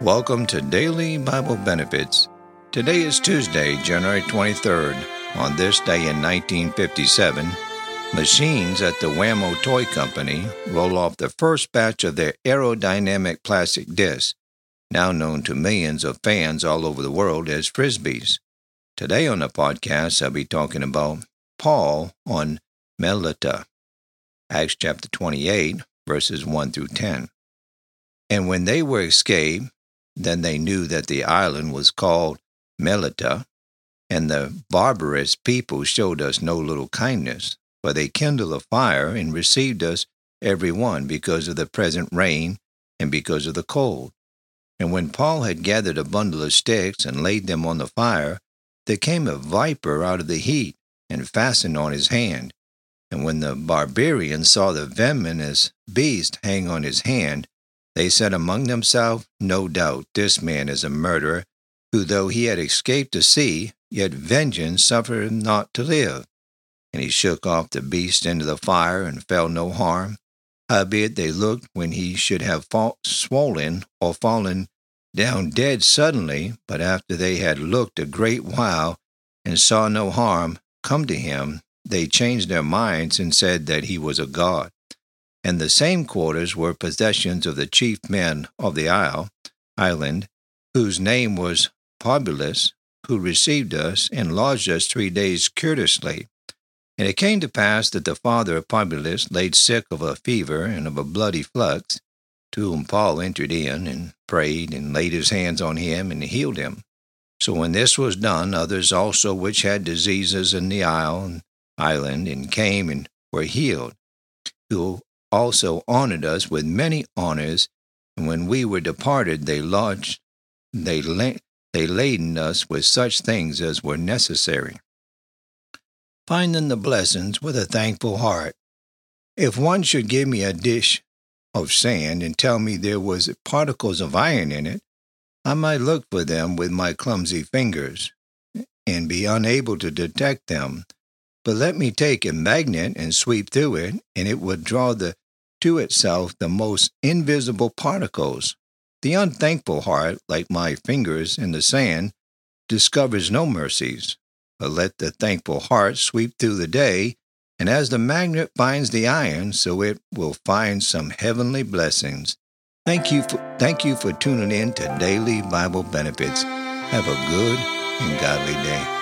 Welcome to Daily Bible Benefits. Today is Tuesday, January 23rd. On this day in 1957, machines at the Wham-O Toy Company roll off the first batch of their aerodynamic plastic discs, now known to millions of fans all over the world as Frisbees. Today on the podcast, I'll be talking about Paul on Melita, Acts chapter 28, verses 1 through 10. And when they were escaped, then they knew that the island was called Melita, and the barbarous people showed us no little kindness, for they kindled a fire and received us every one because of the present rain and because of the cold. And when Paul had gathered a bundle of sticks and laid them on the fire, there came a viper out of the heat and fastened on his hand. And when the barbarians saw the venomous beast hang on his hand, they said among themselves, No doubt this man is a murderer, who though he had escaped the sea, yet vengeance suffered him not to live. And he shook off the beast into the fire and felt no harm. Howbeit they looked when he should have fall, swollen or fallen down dead suddenly, but after they had looked a great while and saw no harm come to him, they changed their minds and said that he was a god and the same quarters were possessions of the chief men of the isle, island, whose name was Publius, who received us and lodged us three days courteously. And it came to pass that the father of Publius laid sick of a fever and of a bloody flux, to whom Paul entered in and prayed and laid his hands on him and healed him. So when this was done, others also which had diseases in the isle and island and came and were healed, who also honored us with many honors, and when we were departed, they lodged, they, la- they laden us with such things as were necessary. Finding the blessings with a thankful heart. If one should give me a dish of sand and tell me there was particles of iron in it, I might look for them with my clumsy fingers and be unable to detect them. But let me take a magnet and sweep through it, and it would draw the to itself the most invisible particles. The unthankful heart, like my fingers in the sand, discovers no mercies. But let the thankful heart sweep through the day, and as the magnet finds the iron, so it will find some heavenly blessings. Thank you for, thank you for tuning in to Daily Bible Benefits. Have a good and godly day.